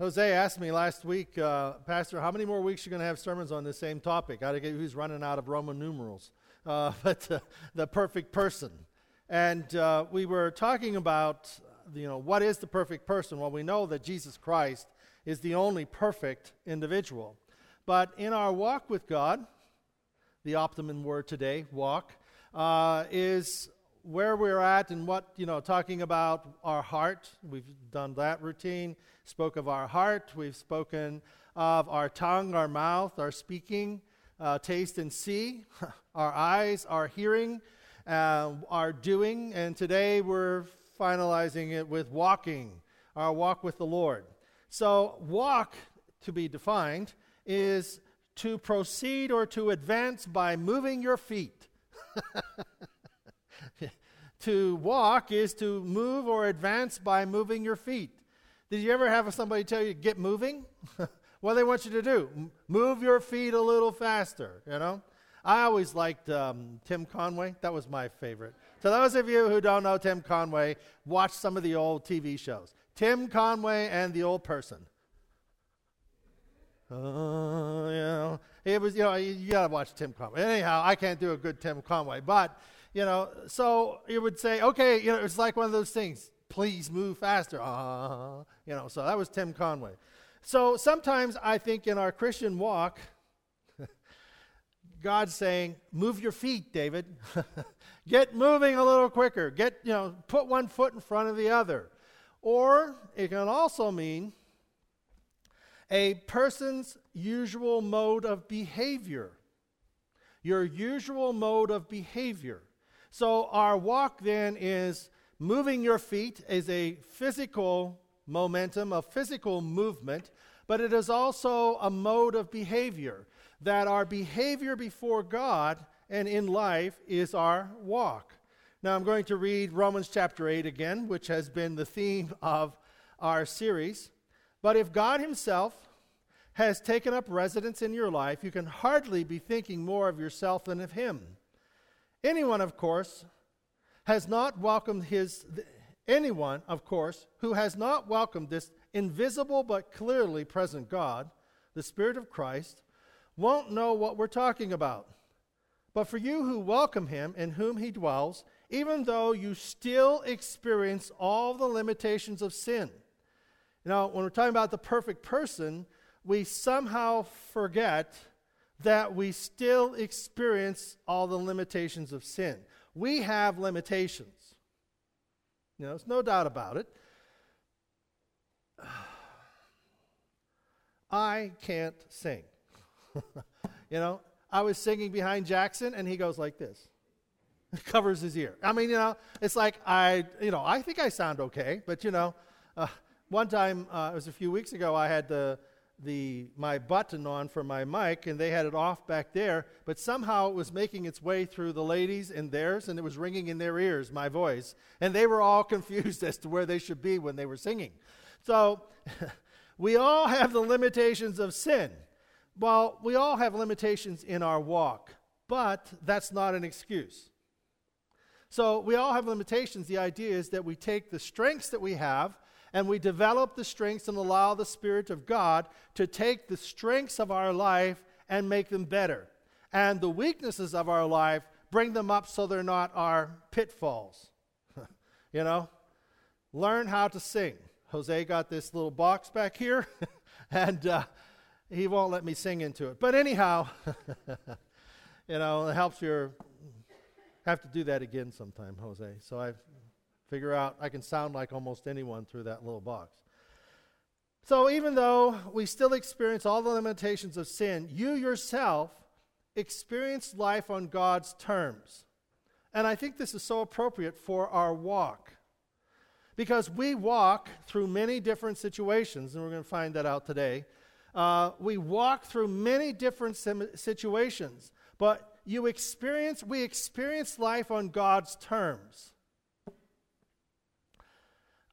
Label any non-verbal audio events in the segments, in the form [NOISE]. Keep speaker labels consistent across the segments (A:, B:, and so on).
A: Jose asked me last week, uh, Pastor, how many more weeks are you going to have sermons on this same topic? I get who's running out of Roman numerals, uh, [LAUGHS] but uh, the perfect person. And uh, we were talking about, you know, what is the perfect person? Well, we know that Jesus Christ is the only perfect individual. But in our walk with God, the optimum word today, walk, uh, is where we're at and what, you know, talking about our heart. We've done that routine, spoke of our heart. We've spoken of our tongue, our mouth, our speaking, uh, taste and see, [LAUGHS] our eyes, our hearing, uh, our doing. And today we're finalizing it with walking, our walk with the Lord. So, walk, to be defined, is to proceed or to advance by moving your feet. [LAUGHS] to walk is to move or advance by moving your feet. Did you ever have somebody tell you, get moving? [LAUGHS] what do they want you to do? move your feet a little faster, you know? I always liked um, Tim Conway. That was my favorite. To those of you who don't know Tim Conway, watch some of the old TV shows. Tim Conway and the old person. Uh, you know, it was, you know, you, you got to watch Tim Conway. Anyhow, I can't do a good Tim Conway, but you know, so you would say, okay, you know, it's like one of those things. Please move faster. Uh, you know, so that was Tim Conway. So sometimes I think in our Christian walk, [LAUGHS] God's saying, move your feet, David. [LAUGHS] Get moving a little quicker. Get, you know, put one foot in front of the other. Or it can also mean a person's usual mode of behavior. Your usual mode of behavior. So our walk then is moving your feet is a physical momentum, a physical movement, but it is also a mode of behavior. That our behavior before God and in life is our walk. Now I'm going to read Romans chapter 8 again, which has been the theme of our series. But if God Himself has taken up residence in your life, you can hardly be thinking more of yourself than of Him. Anyone, of course, has not welcomed his, anyone, of course, who has not welcomed this invisible but clearly present God, the Spirit of Christ, won't know what we're talking about. But for you who welcome him in whom he dwells, even though you still experience all the limitations of sin. Know, when we're talking about the perfect person, we somehow forget that we still experience all the limitations of sin. We have limitations. You know, there's no doubt about it. [SIGHS] I can't sing. [LAUGHS] you know, I was singing behind Jackson and he goes like this. [LAUGHS] Covers his ear. I mean, you know, it's like I, you know, I think I sound okay, but you know, uh, one time, uh, it was a few weeks ago, I had the the my button on for my mic and they had it off back there but somehow it was making its way through the ladies and theirs and it was ringing in their ears my voice. And they were all [LAUGHS] confused as to where they should be when they were singing. So [LAUGHS] we all have the limitations of sin. Well we all have limitations in our walk but that's not an excuse. So we all have limitations. The idea is that we take the strengths that we have and we develop the strengths and allow the Spirit of God to take the strengths of our life and make them better. And the weaknesses of our life, bring them up so they're not our pitfalls. [LAUGHS] you know? Learn how to sing. Jose got this little box back here, [LAUGHS] and uh, he won't let me sing into it. But anyhow, [LAUGHS] you know, it helps your. Have to do that again sometime, Jose. So I've figure out I can sound like almost anyone through that little box. So even though we still experience all the limitations of sin, you yourself experience life on God's terms. And I think this is so appropriate for our walk. Because we walk through many different situations, and we're going to find that out today. Uh, we walk through many different sim- situations, but you experience, we experience life on God's terms.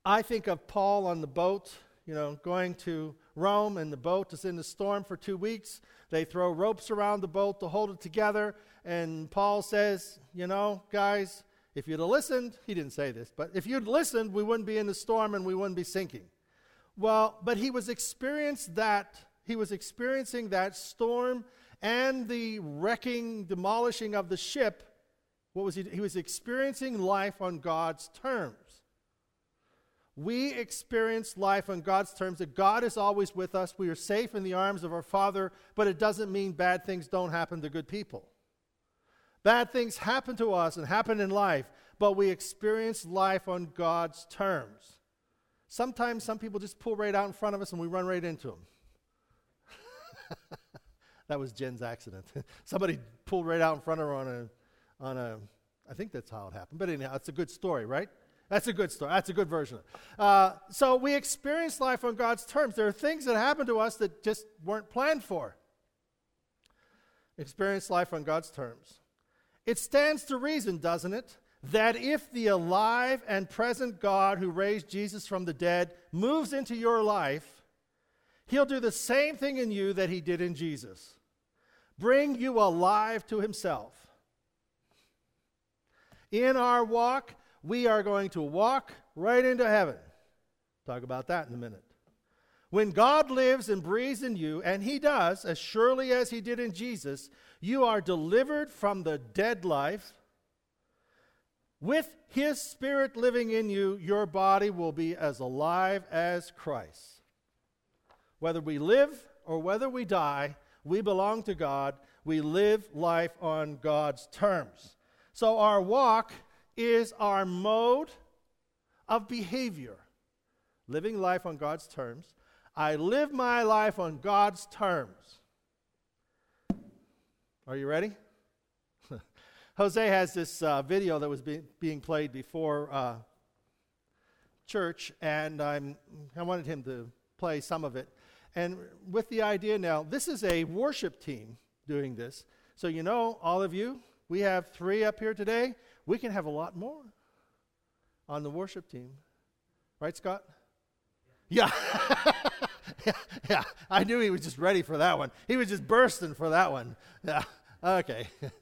A: I think of Paul on the boat, you know, going to Rome, and the boat is in the storm for two weeks. They throw ropes around the boat to hold it together. And Paul says, You know, guys, if you'd have listened, he didn't say this, but if you'd listened, we wouldn't be in the storm and we wouldn't be sinking. Well, but he was experienced that he was experiencing that storm and the wrecking, demolishing of the ship. What was he? He was experiencing life on God's terms. We experience life on God's terms, that God is always with us. We are safe in the arms of our Father, but it doesn't mean bad things don't happen to good people. Bad things happen to us and happen in life, but we experience life on God's terms. Sometimes some people just pull right out in front of us and we run right into them. [LAUGHS] that was Jen's accident. [LAUGHS] Somebody pulled right out in front of her on a, on a, I think that's how it happened. But anyhow, it's a good story, right? That's a good story. That's a good version. Uh, so we experience life on God's terms. There are things that happen to us that just weren't planned for. Experience life on God's terms. It stands to reason, doesn't it, that if the alive and present God who raised Jesus from the dead moves into your life, he'll do the same thing in you that he did in Jesus bring you alive to himself. In our walk, we are going to walk right into heaven. Talk about that in a minute. When God lives and breathes in you, and He does, as surely as He did in Jesus, you are delivered from the dead life. With His Spirit living in you, your body will be as alive as Christ. Whether we live or whether we die, we belong to God. We live life on God's terms. So our walk is our mode of behavior. Living life on God's terms. I live my life on God's terms. Are you ready? [LAUGHS] Jose has this uh, video that was be- being played before uh, church, and I'm, I wanted him to play some of it. And with the idea now, this is a worship team doing this. So, you know, all of you, we have three up here today. We can have a lot more on the worship team. Right, Scott? Yeah. [LAUGHS] yeah. yeah. I knew he was just ready for that one. He was just bursting for that one. Yeah. Okay. [LAUGHS]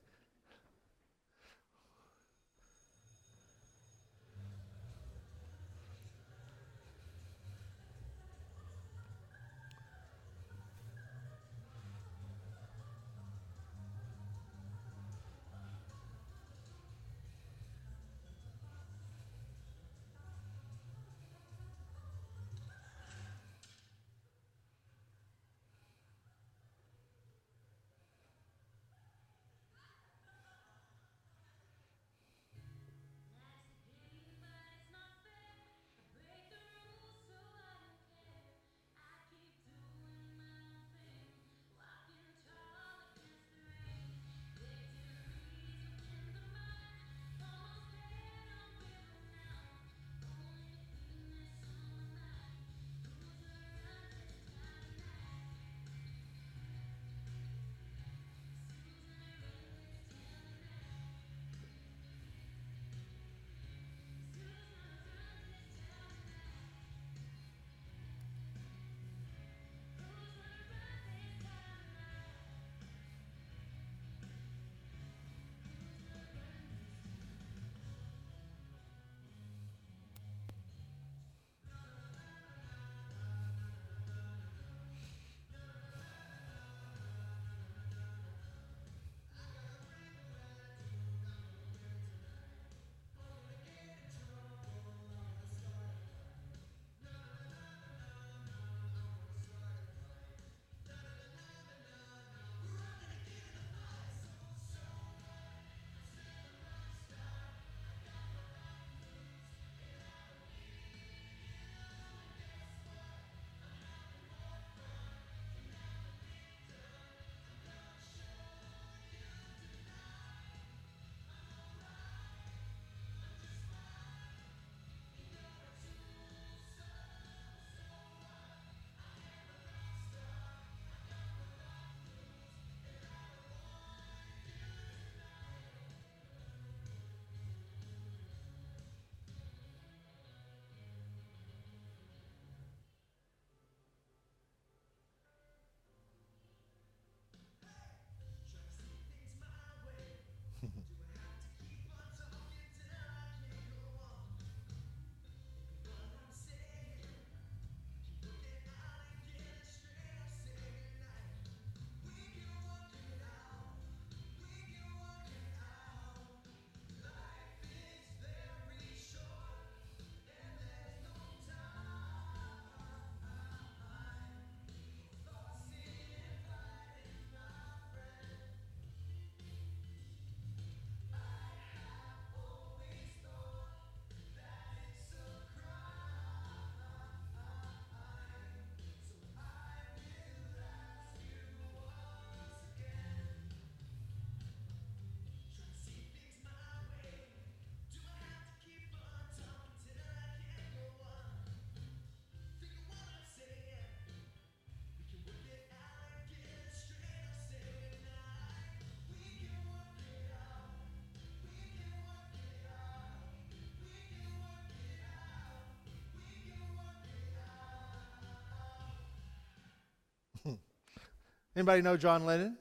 A: Anybody know John Lennon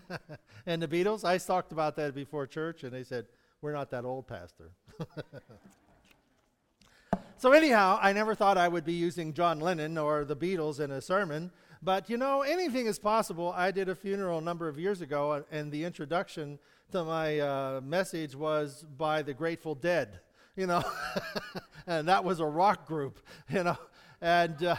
A: [LAUGHS] and the Beatles? I talked about that before church, and they said, We're not that old, Pastor. [LAUGHS] so, anyhow, I never thought I would be using John Lennon or the Beatles in a sermon, but you know, anything is possible. I did a funeral a number of years ago, and the introduction to my uh, message was by the Grateful Dead, you know, [LAUGHS] and that was a rock group, you know, and. Uh,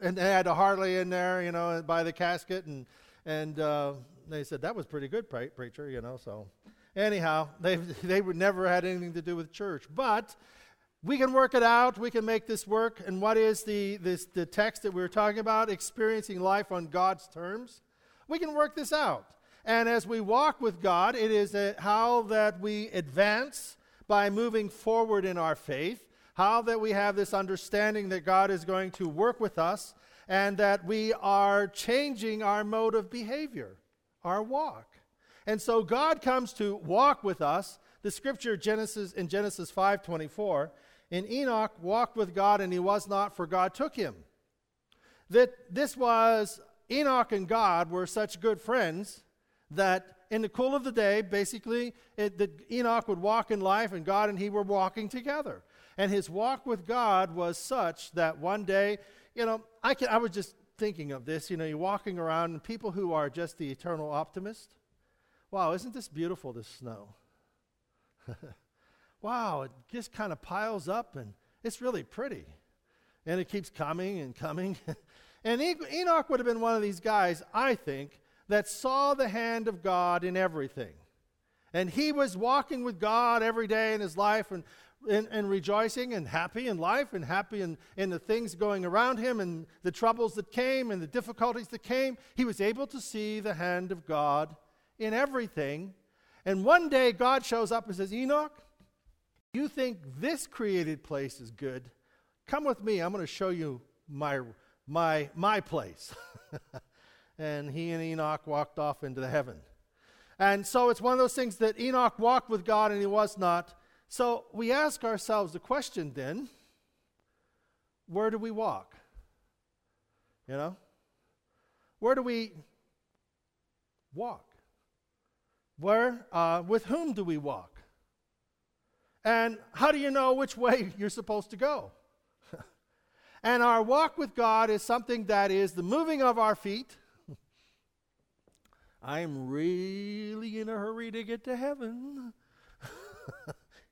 A: and they had a Harley in there, you know, by the casket, and and uh, they said that was pretty good, pre- preacher, you know. So, anyhow, they [LAUGHS] they would never had anything to do with church, but we can work it out. We can make this work. And what is the this the text that we are talking about? Experiencing life on God's terms. We can work this out. And as we walk with God, it is a, how that we advance by moving forward in our faith how that we have this understanding that God is going to work with us and that we are changing our mode of behavior, our walk. And so God comes to walk with us. The scripture Genesis in Genesis 5:24, in Enoch walked with God and he was not for God took him. That this was Enoch and God were such good friends that in the cool of the day, basically, it, that Enoch would walk in life and God and he were walking together. And his walk with God was such that one day, you know, I, can, I was just thinking of this. You know, you're walking around and people who are just the eternal optimist. Wow, isn't this beautiful, this snow? [LAUGHS] wow, it just kind of piles up and it's really pretty. And it keeps coming and coming. [LAUGHS] and Enoch would have been one of these guys, I think, that saw the hand of God in everything. And he was walking with God every day in his life and and, rejoicing and happy in life and happy in, in the things going around him and the troubles that came and the difficulties that came, he was able to see the hand of God in everything. And one day God shows up and says, Enoch, you think this created place is good? Come with me. I'm going to show you my, my, my place. [LAUGHS] and he and Enoch walked off into the heaven. And so it's one of those things that Enoch walked with God and he was not. So we ask ourselves the question then where do we walk? You know? Where do we walk? Where, uh, with whom do we walk? And how do you know which [LAUGHS] way you're supposed to go? [LAUGHS] and our walk with God is something that is the moving of our feet. [LAUGHS] I'm really in a hurry to get to heaven.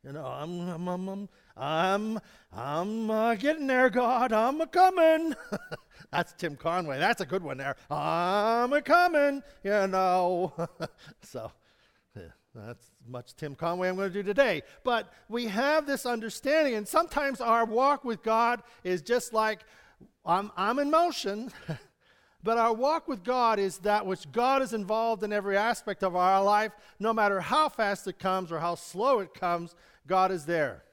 A: You know, I'm, I'm, I'm, I'm, I'm, I'm uh, getting there, God. I'm a coming. [LAUGHS] That's Tim Conway. That's a good one there. I'm a coming. You know. [LAUGHS] so that's much Tim Conway I'm going to do today. But we have this understanding, and sometimes our walk with God is just like I'm, I'm in motion. [LAUGHS] But our walk with God is that which God is involved in every aspect of our life, no matter how fast it comes or how slow it comes, God is there.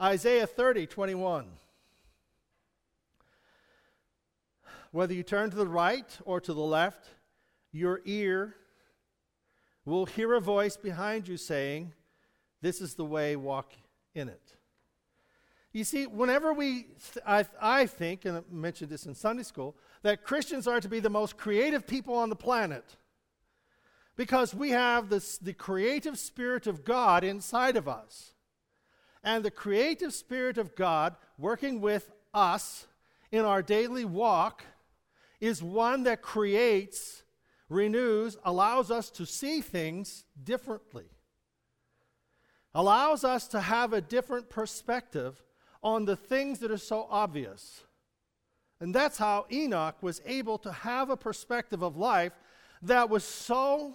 A: Isaiah 30, 21. Whether you turn to the right or to the left, your ear will hear a voice behind you saying, This is the way, walk in it. You see, whenever we, I, I think, and I mentioned this in Sunday school, that Christians are to be the most creative people on the planet because we have this, the creative spirit of God inside of us. And the creative Spirit of God working with us in our daily walk is one that creates, renews, allows us to see things differently, allows us to have a different perspective on the things that are so obvious. And that's how Enoch was able to have a perspective of life that was so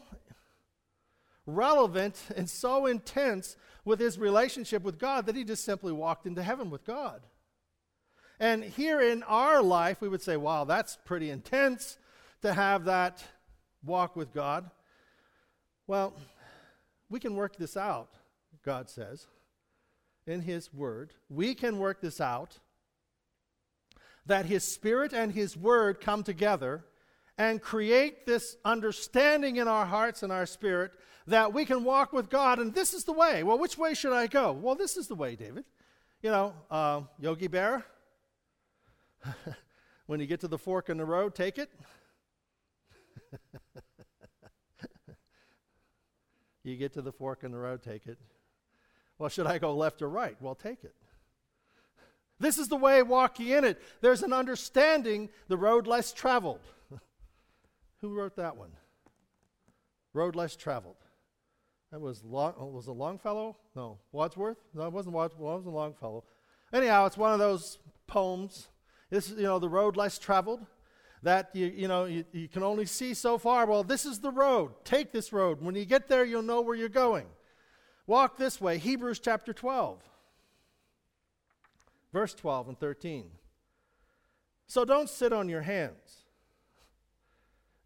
A: relevant and so intense with his relationship with God that he just simply walked into heaven with God. And here in our life, we would say, wow, that's pretty intense to have that walk with God. Well, we can work this out, God says in His Word. We can work this out that His Spirit and His Word come together and create this understanding in our hearts and our spirit that we can walk with God and this is the way. Well, which way should I go? Well, this is the way, David. You know, uh, Yogi Berra, [LAUGHS] when you get to the fork in the road, take it. [LAUGHS] you get to the fork in the road, take it. Well, should I go left or right? Well, take it. This is the way, walk in it. There's an understanding the road less traveled. Who wrote that one? Road less traveled. That was long, oh, was it Longfellow? No, Wordsworth. No, it wasn't Wordsworth. Well, it was Longfellow. Anyhow, it's one of those poems. This is, you know, the road less traveled that you, you know you, you can only see so far. Well, this is the road. Take this road. When you get there, you'll know where you're going. Walk this way. Hebrews chapter 12 verse 12 and 13. So don't sit on your hands.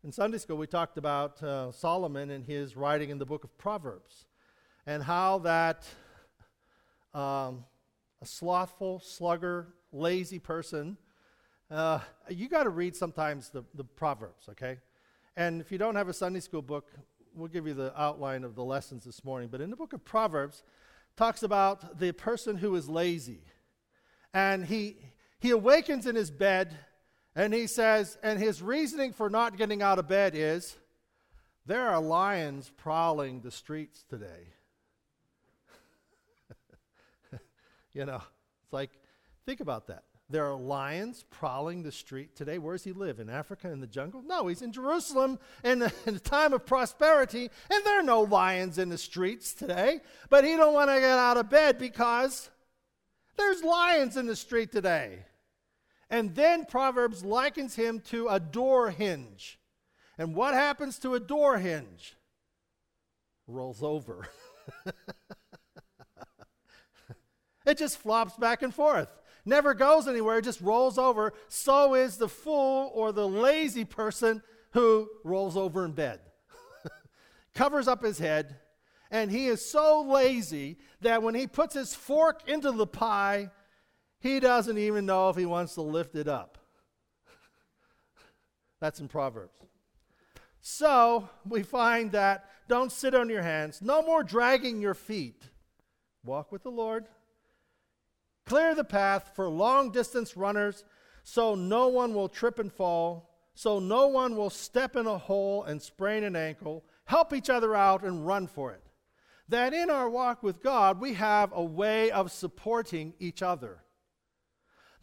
A: In Sunday school, we talked about uh, Solomon and his writing in the book of Proverbs and how that um, a slothful, slugger, lazy person, uh, you got to read sometimes the, the Proverbs, okay? And if you don't have a Sunday school book, we'll give you the outline of the lessons this morning. But in the book of Proverbs, talks about the person who is lazy and he, he awakens in his bed and he says, and his reasoning for not getting out of bed is, there are lions prowling the streets today. [LAUGHS] you know, it's like, think about that. There are lions prowling the street today. Where does he live? In Africa, in the jungle? No, he's in Jerusalem in a, in a time of prosperity, and there are no lions in the streets today. But he don't want to get out of bed because there's lions in the street today. And then Proverbs likens him to a door hinge. And what happens to a door hinge? Rolls over. [LAUGHS] it just flops back and forth. Never goes anywhere, it just rolls over. So is the fool or the lazy person who rolls over in bed. [LAUGHS] Covers up his head, and he is so lazy that when he puts his fork into the pie, he doesn't even know if he wants to lift it up. [LAUGHS] That's in Proverbs. So we find that don't sit on your hands, no more dragging your feet. Walk with the Lord. Clear the path for long distance runners so no one will trip and fall, so no one will step in a hole and sprain an ankle. Help each other out and run for it that in our walk with God, we have a way of supporting each other.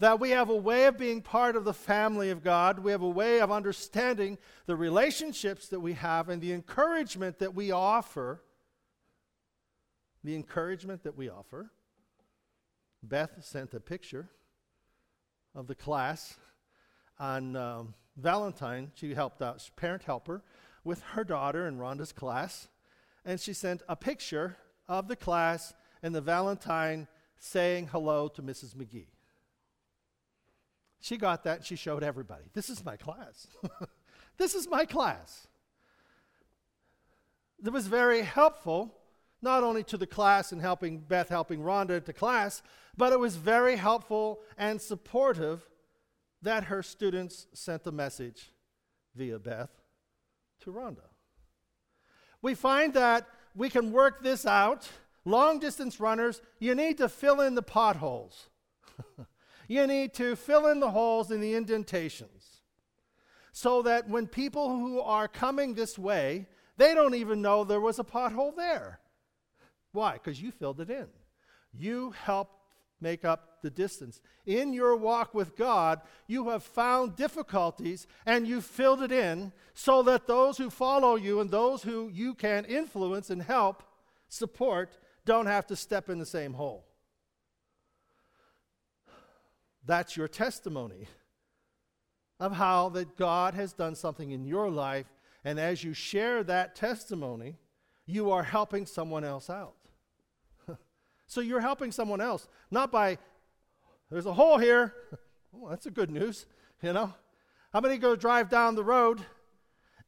A: That we have a way of being part of the family of God. We have a way of understanding the relationships that we have and the encouragement that we offer. The encouragement that we offer. Beth sent a picture of the class on um, Valentine. She helped out, parent helper, with her daughter in Rhonda's class and she sent a picture of the class and the Valentine saying hello to Mrs. McGee. She got that and she showed everybody. This is my class. [LAUGHS] this is my class. It was very helpful, not only to the class and helping Beth helping Rhonda to class, but it was very helpful and supportive that her students sent a message via Beth to Rhonda we find that we can work this out. Long distance runners, you need to fill in the potholes. [LAUGHS] you need to fill in the holes in the indentations so that when people who are coming this way, they don't even know there was a pothole there. Why? Because you filled it in. You helped make up the distance. In your walk with God, you have found difficulties and you filled it in so that those who follow you and those who you can influence and help, support, don't have to step in the same hole. That's your testimony of how that God has done something in your life and as you share that testimony, you are helping someone else out. [LAUGHS] So you're helping someone else, not by, there's a hole here. well, [LAUGHS] oh, that's a good news, you know. How many go drive down the road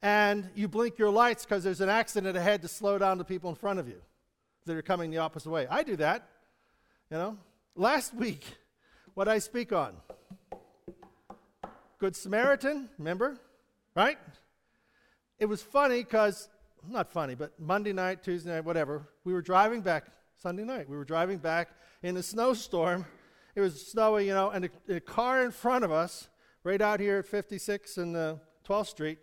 A: and you blink your lights because there's an accident ahead to slow down the people in front of you that are coming the opposite way? I do that, you know. Last week, what I speak on? Good Samaritan, remember? Right? It was funny because, not funny, but Monday night, Tuesday night, whatever, we were driving back Sunday night. We were driving back in a snowstorm. It was snowy, you know, and a, a car in front of us, right out here at 56 and uh, 12th Street,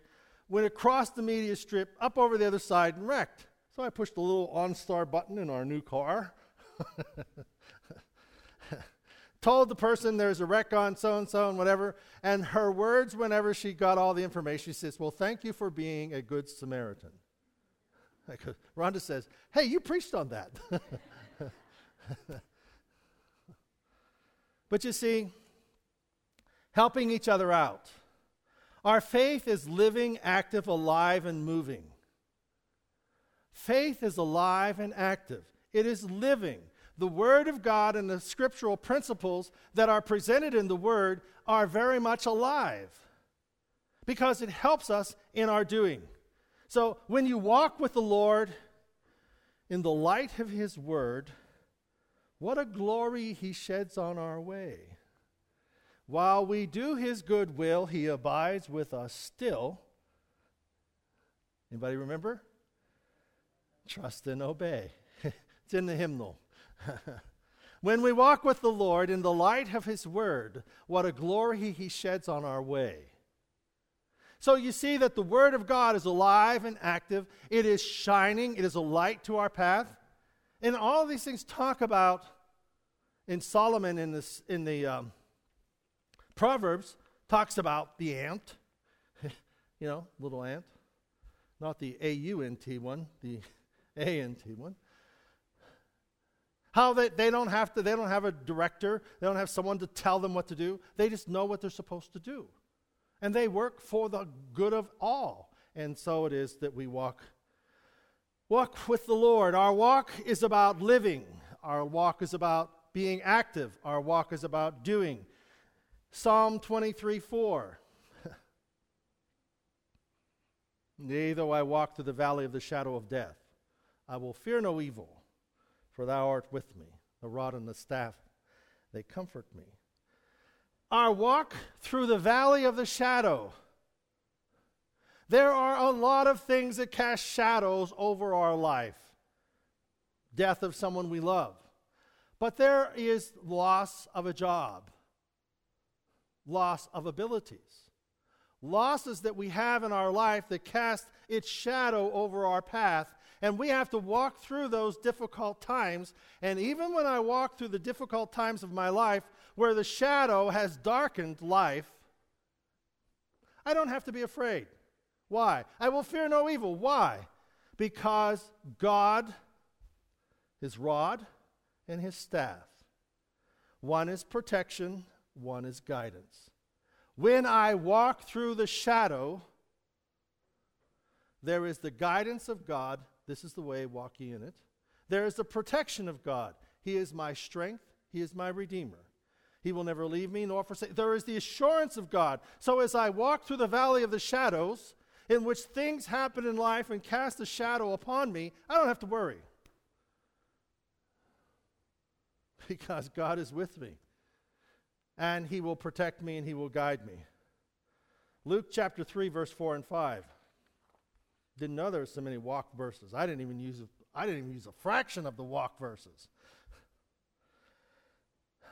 A: went across the media strip, up over the other side, and wrecked. So I pushed the little OnStar button in our new car. [LAUGHS] Told the person there's a wreck on so and so and whatever. And her words, whenever she got all the information, she says, Well, thank you for being a good Samaritan. [LAUGHS] Rhonda says, Hey, you preached on that. [LAUGHS] but you see, helping each other out. Our faith is living, active, alive, and moving. Faith is alive and active, it is living. The Word of God and the scriptural principles that are presented in the Word are very much alive because it helps us in our doing. So when you walk with the Lord in the light of His Word, what a glory He sheds on our way. While we do His good will, He abides with us still. Anybody remember? Trust and obey. [LAUGHS] it's in the hymnal. [LAUGHS] when we walk with the Lord in the light of His Word, what a glory He sheds on our way. So you see that the Word of God is alive and active, it is shining, it is a light to our path. And all these things talk about in Solomon in, this, in the um, Proverbs, talks about the ant, [LAUGHS] you know, little ant, not the A U N T one, the A N T one. How they, they don't have to, they don't have a director, they don't have someone to tell them what to do. They just know what they're supposed to do. And they work for the good of all. And so it is that we walk walk with the Lord. Our walk is about living. Our walk is about being active. Our walk is about doing. Psalm 23 4. Yea, though I walk through the valley of the shadow of death, I will fear no evil for thou art with me. The rod and the staff, they comfort me. Our walk through the valley of the shadow. There are a lot of things that cast shadows over our life death of someone we love. But there is loss of a job, loss of abilities, losses that we have in our life that cast its shadow over our path and we have to walk through those difficult times. And even when I walk through the difficult times of my life where the shadow has darkened life, I don't have to be afraid. Why? I will fear no evil. Why? Because God, His rod, and His staff. One is protection, one is guidance. When I walk through the shadow, there is the guidance of God this is the way, walk ye in it. There is the protection of God. He is my strength, He is my Redeemer. He will never leave me nor forsake. There is the assurance of God. So as I walk through the valley of the shadows, in which things happen in life and cast a shadow upon me, I don't have to worry. [LAUGHS] Because God is with me. And He will protect me and He will guide me. Luke chapter 3, verse 4 and 5. Didn't know there were so many walk verses. I didn't even use a, I didn't even use a fraction of the walk verses. [SIGHS]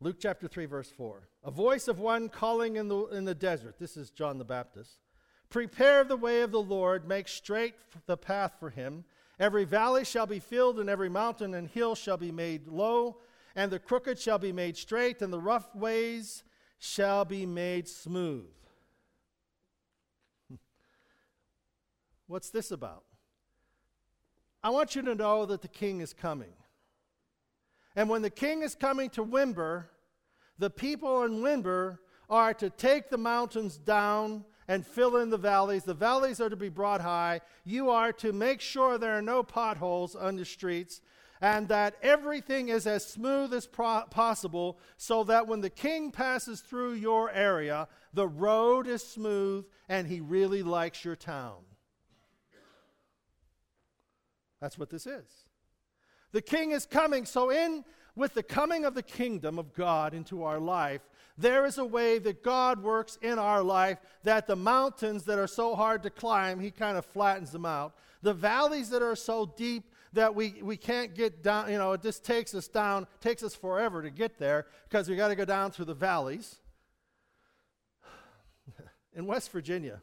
A: Luke chapter 3, verse 4. A voice of one calling in the, in the desert. This is John the Baptist. Prepare the way of the Lord, make straight the path for him. Every valley shall be filled, and every mountain and hill shall be made low, and the crooked shall be made straight, and the rough ways shall be made smooth. What's this about? I want you to know that the king is coming. And when the king is coming to Wimber, the people in Wimber are to take the mountains down and fill in the valleys. The valleys are to be brought high. You are to make sure there are no potholes on the streets and that everything is as smooth as pro- possible so that when the king passes through your area, the road is smooth and he really likes your town. That's what this is. The king is coming. So, in with the coming of the kingdom of God into our life, there is a way that God works in our life that the mountains that are so hard to climb, He kind of flattens them out. The valleys that are so deep that we, we can't get down, you know, it just takes us down, takes us forever to get there because we got to go down through the valleys. [SIGHS] In West Virginia,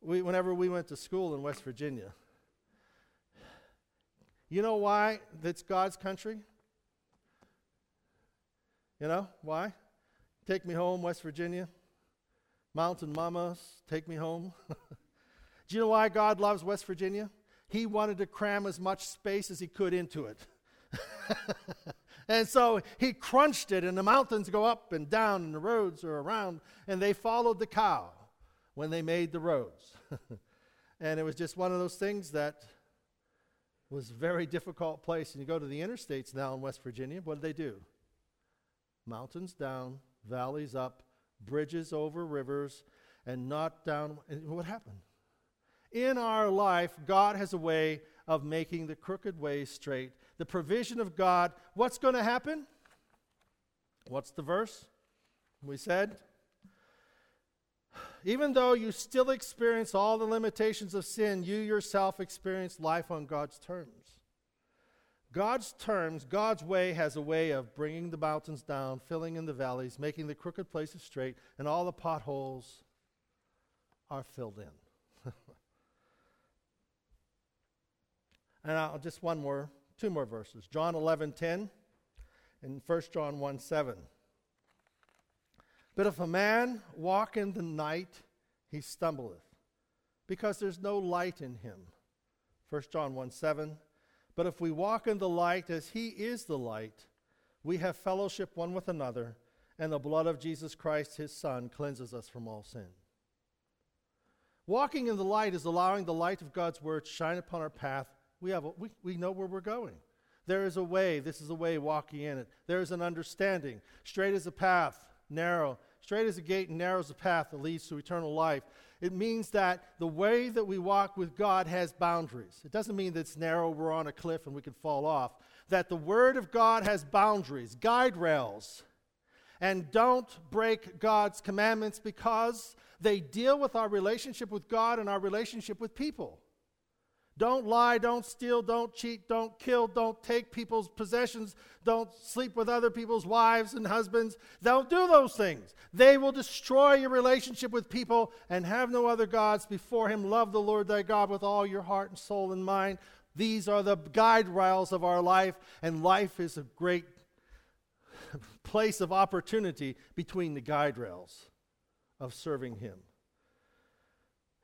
A: we, whenever we went to school in West Virginia. You know why that's God's country? You know why? Take me home, West Virginia. Mountain mamas, take me home. [LAUGHS] Do you know why God loves West Virginia? He wanted to cram as much space as he could into it. [LAUGHS] and so he crunched it, and the mountains go up and down, and the roads are around, and they followed the cow when they made the roads. [LAUGHS] and it was just one of those things that was a very difficult place. And you go to the interstates now in West Virginia, what do they do? Mountains down, valleys up, bridges over rivers, and not down. And what happened? In our life, God has a way of making the crooked ways straight. The provision of God. What's going to happen? What's the verse? We said, even though you still experience all the limitations of sin, you yourself experience life on God's terms. God's terms, God's way has a way of bringing the mountains down, filling in the valleys, making the crooked places straight, and all the potholes are filled in. [LAUGHS] and I'll just one more, two more verses. John 11, 10 and 1 John 1, 7. But if a man walk in the night, he stumbleth, because there's no light in him. 1 John 1 7. But if we walk in the light as he is the light, we have fellowship one with another, and the blood of Jesus Christ, his Son, cleanses us from all sin. Walking in the light is allowing the light of God's word to shine upon our path. We, have a, we, we know where we're going. There is a way. This is a way walking in it. There is an understanding. Straight is a path, narrow. Straight is a gate and narrow is a path that leads to eternal life. It means that the way that we walk with God has boundaries. It doesn't mean that it's narrow, we're on a cliff and we could fall off. That the Word of God has boundaries, guide rails. And don't break God's commandments because they deal with our relationship with God and our relationship with people. Don't lie, don't steal, don't cheat, don't kill, don't take people's possessions, don't sleep with other people's wives and husbands. Don't do those things. They will destroy your relationship with people and have no other gods before Him. Love the Lord thy God with all your heart and soul and mind. These are the guide rails of our life, and life is a great [LAUGHS] place of opportunity between the guide rails of serving Him.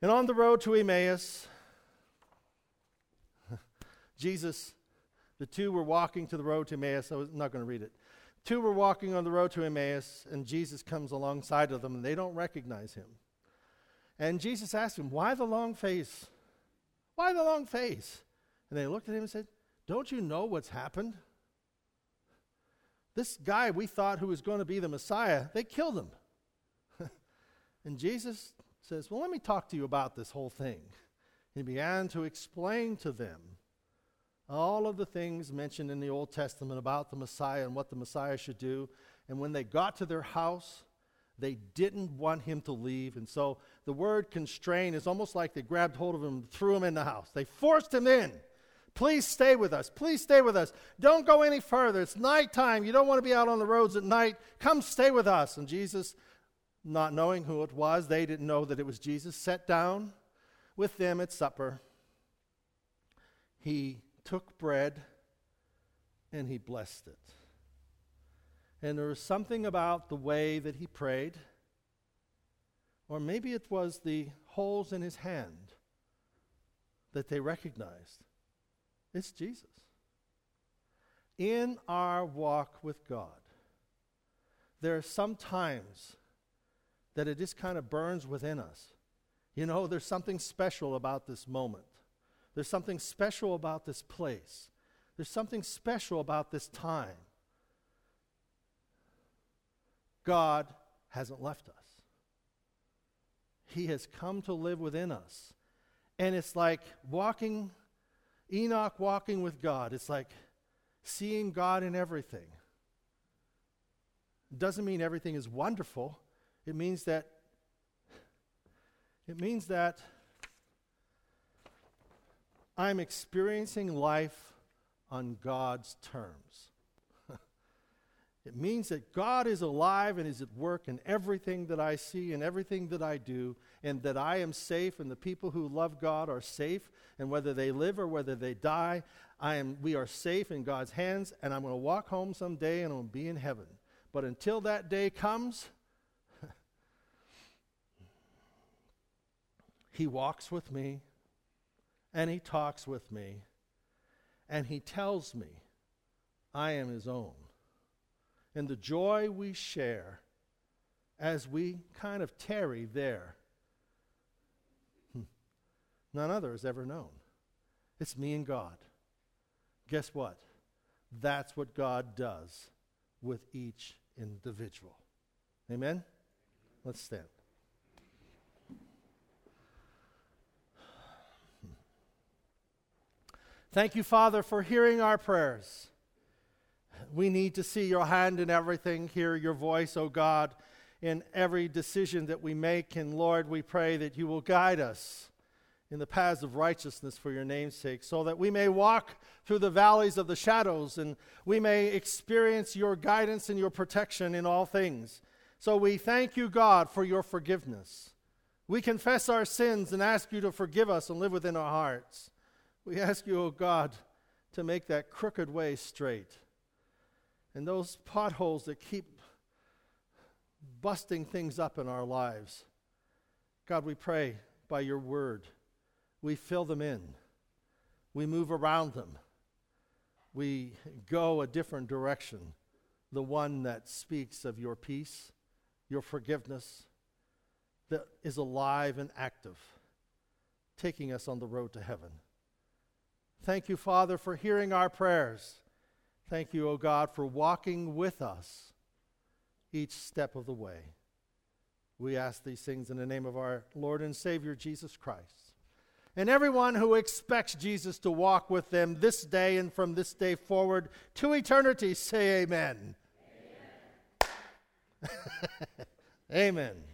A: And on the road to Emmaus, Jesus, the two were walking to the road to Emmaus. I'm not going to read it. Two were walking on the road to Emmaus, and Jesus comes alongside of them, and they don't recognize him. And Jesus asked him, Why the long face? Why the long face? And they looked at him and said, Don't you know what's happened? This guy we thought who was going to be the Messiah, they killed him. [LAUGHS] and Jesus says, Well, let me talk to you about this whole thing. He began to explain to them all of the things mentioned in the Old Testament about the Messiah and what the Messiah should do. And when they got to their house, they didn't want him to leave. And so the word constrain is almost like they grabbed hold of him and threw him in the house. They forced him in. Please stay with us. Please stay with us. Don't go any further. It's nighttime. You don't want to be out on the roads at night. Come stay with us. And Jesus, not knowing who it was, they didn't know that it was Jesus, sat down with them at supper. He took bread and he blessed it. And there was something about the way that he prayed, or maybe it was the holes in his hand that they recognized. It's Jesus. In our walk with God, there are some times that it just kind of burns within us. You know, there's something special about this moment. There's something special about this place. There's something special about this time. God hasn't left us. He has come to live within us. And it's like walking, Enoch walking with God. It's like seeing God in everything. It doesn't mean everything is wonderful. It means that it means that I'm experiencing life on God's terms. [LAUGHS] It means that God is alive and is at work in everything that I see and everything that I do, and that I am safe, and the people who love God are safe, and whether they live or whether they die, I am, we are safe in God's hands, and I'm going to walk home someday and I'll be in heaven. But until that day comes, [LAUGHS] He walks with me, and He talks with me, and He tells me I am His own and the joy we share as we kind of tarry there, hmm, none other has ever known. It's me and God. Guess what? That's what God does with each individual. Amen? Let's stand. Thank you, Father, for hearing our prayers. We need to see your hand in everything, hear your voice, O oh God, in every decision that we make. And Lord, we pray that you will guide us in the paths of righteousness for your name's sake, so that we may walk through the valleys of the shadows and we may experience your guidance and your protection in all things. So we thank you, God, for your forgiveness. We confess our sins and ask you to forgive us and live within our hearts. We ask you, O oh God, to make that crooked way straight and those potholes that keep busting things up in our lives. God, we pray by your word, we fill them in, we move around them, we go a different direction, the one that speaks of your peace, your forgiveness, that is alive and active, taking us on the road to heaven. Thank you, Father, for hearing our prayers. Thank you, O God, for walking with us each step of the way. We ask these things in the name of our Lord and Savior, Jesus Christ. And everyone who expects Jesus to walk with them this day and from this day forward to eternity, say amen. [LAUGHS] Amen. amen.